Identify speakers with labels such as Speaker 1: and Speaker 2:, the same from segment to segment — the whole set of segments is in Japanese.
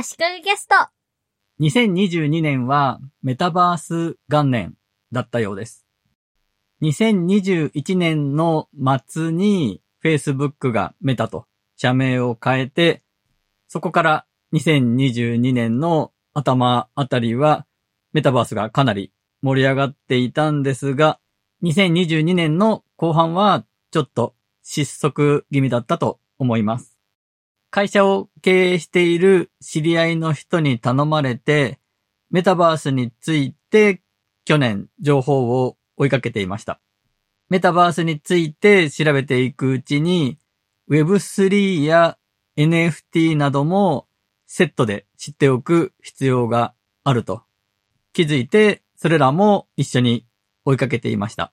Speaker 1: 足利ゲスト。
Speaker 2: 2022年はメタバース元年だったようです。2021年の末に Facebook がメタと社名を変えて、そこから2022年の頭あたりはメタバースがかなり盛り上がっていたんですが、2022年の後半はちょっと失速気味だったと思います。会社を経営している知り合いの人に頼まれて、メタバースについて去年情報を追いかけていました。メタバースについて調べていくうちに Web3 や NFT などもセットで知っておく必要があると気づいてそれらも一緒に追いかけていました。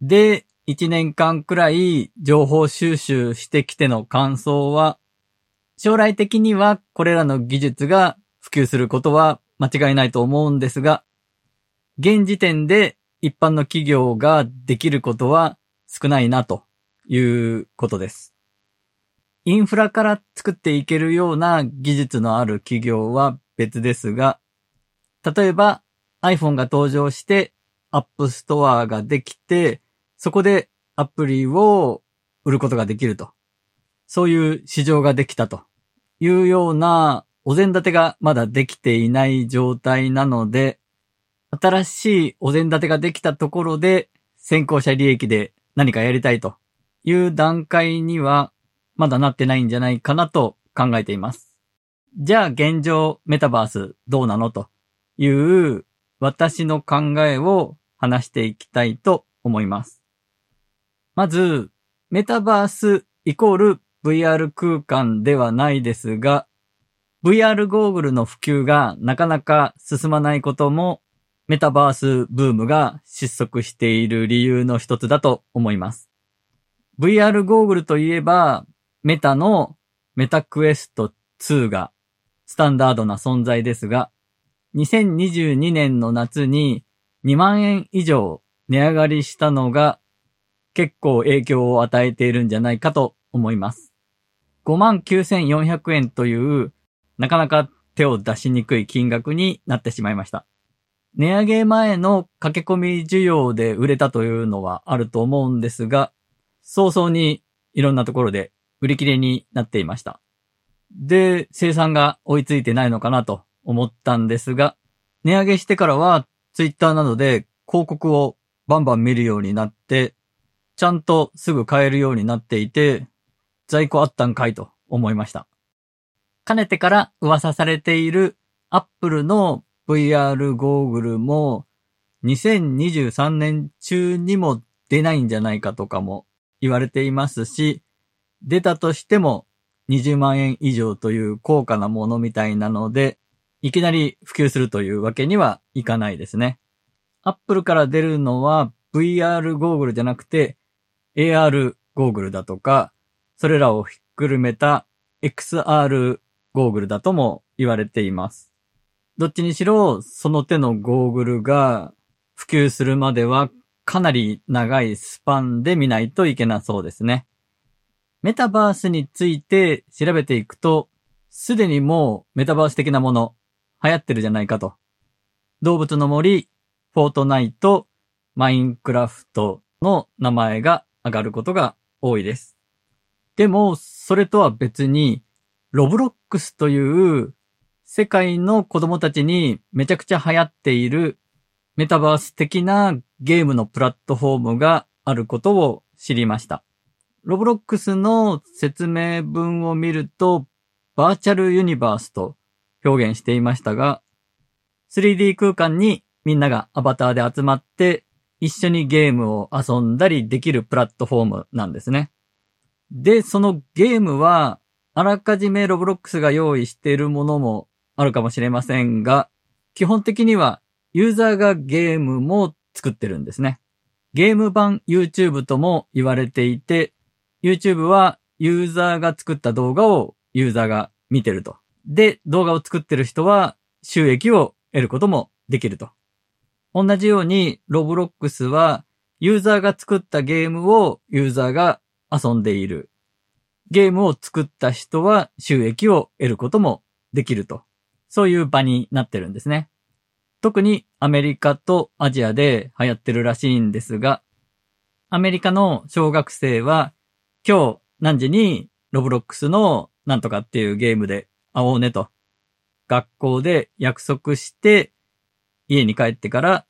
Speaker 2: で、1年間くらい情報収集してきての感想は将来的にはこれらの技術が普及することは間違いないと思うんですが、現時点で一般の企業ができることは少ないなということです。インフラから作っていけるような技術のある企業は別ですが、例えば iPhone が登場して App Store ができて、そこでアプリを売ることができると。そういう市場ができたというようなお膳立てがまだできていない状態なので、新しいお膳立てができたところで先行者利益で何かやりたいという段階にはまだなってないんじゃないかなと考えています。じゃあ現状メタバースどうなのという私の考えを話していきたいと思います。まず、メタバースイコール VR 空間ではないですが、VR ゴーグルの普及がなかなか進まないことも、メタバースブームが失速している理由の一つだと思います。VR ゴーグルといえば、メタのメタクエスト2がスタンダードな存在ですが、2022年の夏に2万円以上値上がりしたのが結構影響を与えているんじゃないかと思います。59,400円というなかなか手を出しにくい金額になってしまいました。値上げ前の駆け込み需要で売れたというのはあると思うんですが、早々にいろんなところで売り切れになっていました。で、生産が追いついてないのかなと思ったんですが、値上げしてからはツイッターなどで広告をバンバン見るようになって、ちゃんとすぐ買えるようになっていて、在庫あったんかいと思いました。かねてから噂されているアップルの VR ゴーグルも2023年中にも出ないんじゃないかとかも言われていますし、出たとしても20万円以上という高価なものみたいなので、いきなり普及するというわけにはいかないですね。アップルから出るのは VR ゴーグルじゃなくて AR ゴーグルだとか、それらをひっくるめた XR ゴーグルだとも言われています。どっちにしろ、その手のゴーグルが普及するまではかなり長いスパンで見ないといけなそうですね。メタバースについて調べていくと、すでにもうメタバース的なもの流行ってるじゃないかと。動物の森、フォートナイト、マインクラフトの名前が上がることが多いです。でも、それとは別に、ロブロックスという世界の子供たちにめちゃくちゃ流行っているメタバース的なゲームのプラットフォームがあることを知りました。ロブロックスの説明文を見ると、 virtual universe と表現していましたが、3D 空間にみんながアバターで集まって一緒にゲームを遊んだりできるプラットフォームなんですね。で、そのゲームは、あらかじめロブロックスが用意しているものもあるかもしれませんが、基本的にはユーザーがゲームも作ってるんですね。ゲーム版 YouTube とも言われていて、YouTube はユーザーが作った動画をユーザーが見てると。で、動画を作ってる人は収益を得ることもできると。同じように、ロブロックスはユーザーが作ったゲームをユーザーが遊んでいる。ゲームを作った人は収益を得ることもできると。そういう場になってるんですね。特にアメリカとアジアで流行ってるらしいんですが、アメリカの小学生は今日何時にロブロックスのなんとかっていうゲームで会おうねと。学校で約束して家に帰ってから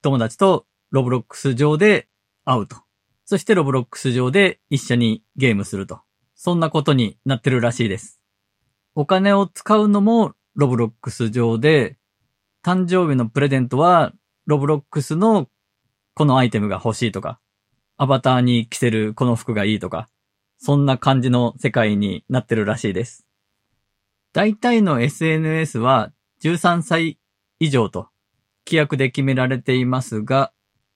Speaker 2: 友達とロブロックス上で会うと。そしてロブロックス上で一緒にゲームすると。そんなことになってるらしいです。お金を使うのもロブロックス上で、誕生日のプレゼントはロブロックスのこのアイテムが欲しいとか、アバターに着せるこの服がいいとか、そんな感じの世界になってるらしいです。大体の SNS は13歳以上と規約で決められていますが、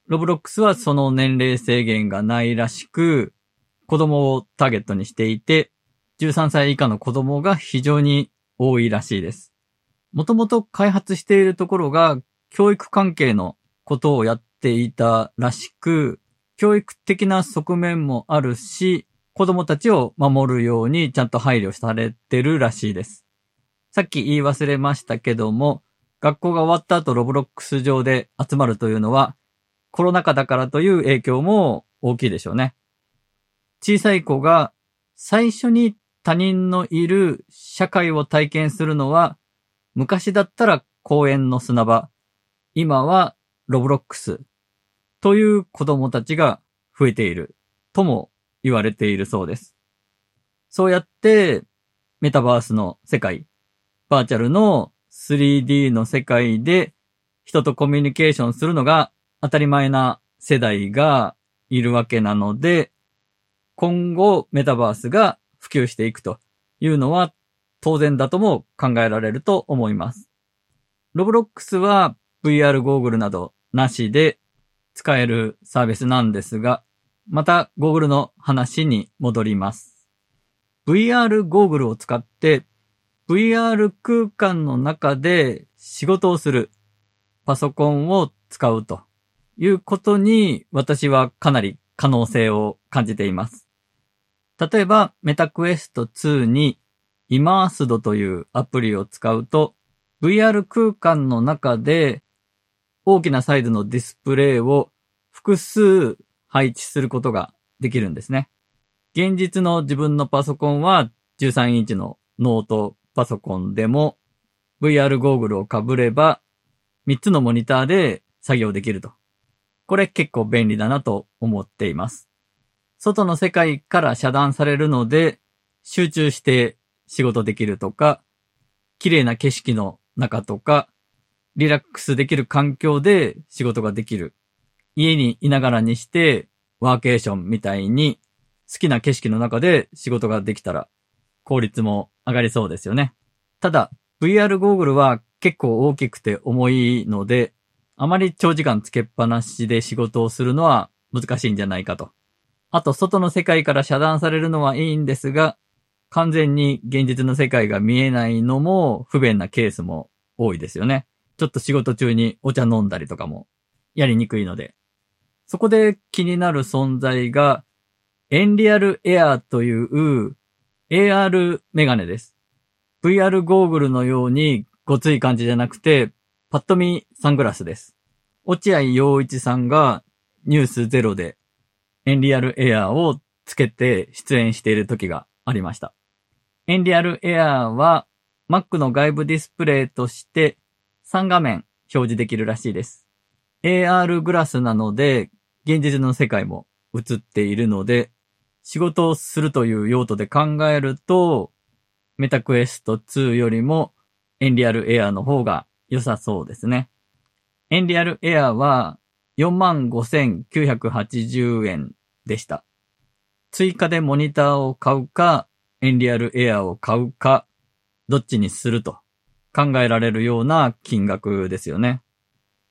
Speaker 2: ロブロックスはその年齢制限がないらしく、子供をターゲットにしていて、13歳以下の子供が非常に多いらしいです。もともと開発しているところが教育関係のことをやっていたらしく、教育的な側面もあるし、子供たちを守るようにちゃんと配慮されてるらしいです。さっき言い忘れましたけども、学校が終わった後ロブロックス上で集まるというのは、コロナ禍だからという影響も大きいでしょうね。小さい子が最初に他人のいる社会を体験するのは、昔だったら公園の砂場、今はロブロックスという子供たちが増えているとも言われているそうです。そうやってメタバースの世界、バーチャルの 3D の世界で人とコミュニケーションするのが当たり前な世代がいるわけなので、今後メタバースが普及していくというのは当然だとも考えられると思います。ロブロックスは VR ゴーグルなどなしで使えるサービスなんですが、また、ゴーグルの話に戻ります。VR ゴーグルを使って、VR 空間の中で仕事をするパソコンを使うということに私はかなり可能性を感じています。例えば、メタクエスト2にイマースドというアプリを使うと、VR 空間の中で大きなサイズのディスプレイを複数配置することができるんですね。現実の自分のパソコンは13インチのノートパソコンでも VR ゴーグルを被れば3つのモニターで作業できると。これ結構便利だなと思っています。外の世界から遮断されるので集中して仕事できるとか、綺麗な景色の中とか、リラックスできる環境で仕事ができる。家にいながらにして、ワーケーションみたいに好きな景色の中で仕事ができたら効率も上がりそうですよね。ただ、VR ゴーグルは結構大きくて重いので、あまり長時間つけっぱなしで仕事をするのは難しいんじゃないかと。あと、外の世界から遮断されるのはいいんですが、完全に現実の世界が見えないのも不便なケースも多いですよね。ちょっと仕事中にお茶飲んだりとかもやりにくいので。そこで気になる存在が、エンリアルエアーという AR メガネです。VR ゴーグルのようにごつい感じじゃなくて、パッと見サングラスです。落合陽一さんがニュースゼロでエンリアルエアーをつけて出演している時がありました。エンリアルエアーは Mac の外部ディスプレイとして3画面表示できるらしいです。AR グラスなので現実の世界も映っているので、仕事をするという用途で考えると、メタクエスト2よりもエンリアルエアーの方が良さそうですね。エンリアルエアは45,980円でした。追加でモニターを買うか、エンリアルエアを買うか、どっちにすると考えられるような金額ですよね。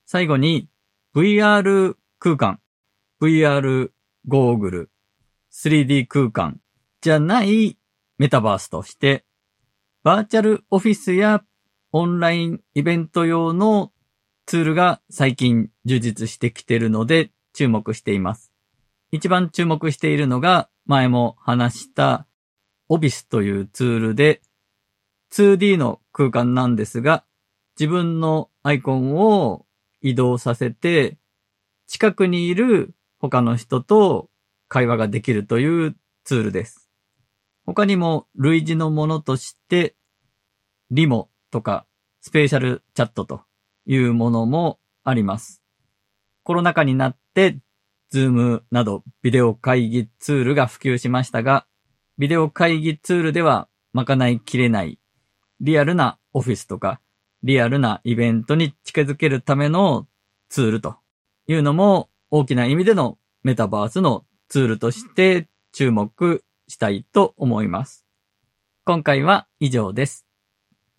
Speaker 2: 最後に VR 空間 VR ゴーグル、3D 空間じゃないメタバースとして、バーチャルオフィスやオンラインイベント用のツールが最近充実してきているので注目しています。一番注目しているのが前も話したオビスというツールで 2D の空間なんですが、自分のアイコンを移動させて、近くにいる他の人と会話ができるというツールです。他にも類似のものとして、リモとか SpatialChat というものもあります。コロナ禍になって、ズームなどビデオ会議ツールが普及しましたが、ビデオ会議ツールでは賄いきれないリアルなオフィスとかリアルなイベントに近づけるためのツールというのも大きな意味でのメタバースのツールとして注目したいと思います。今回は以上です。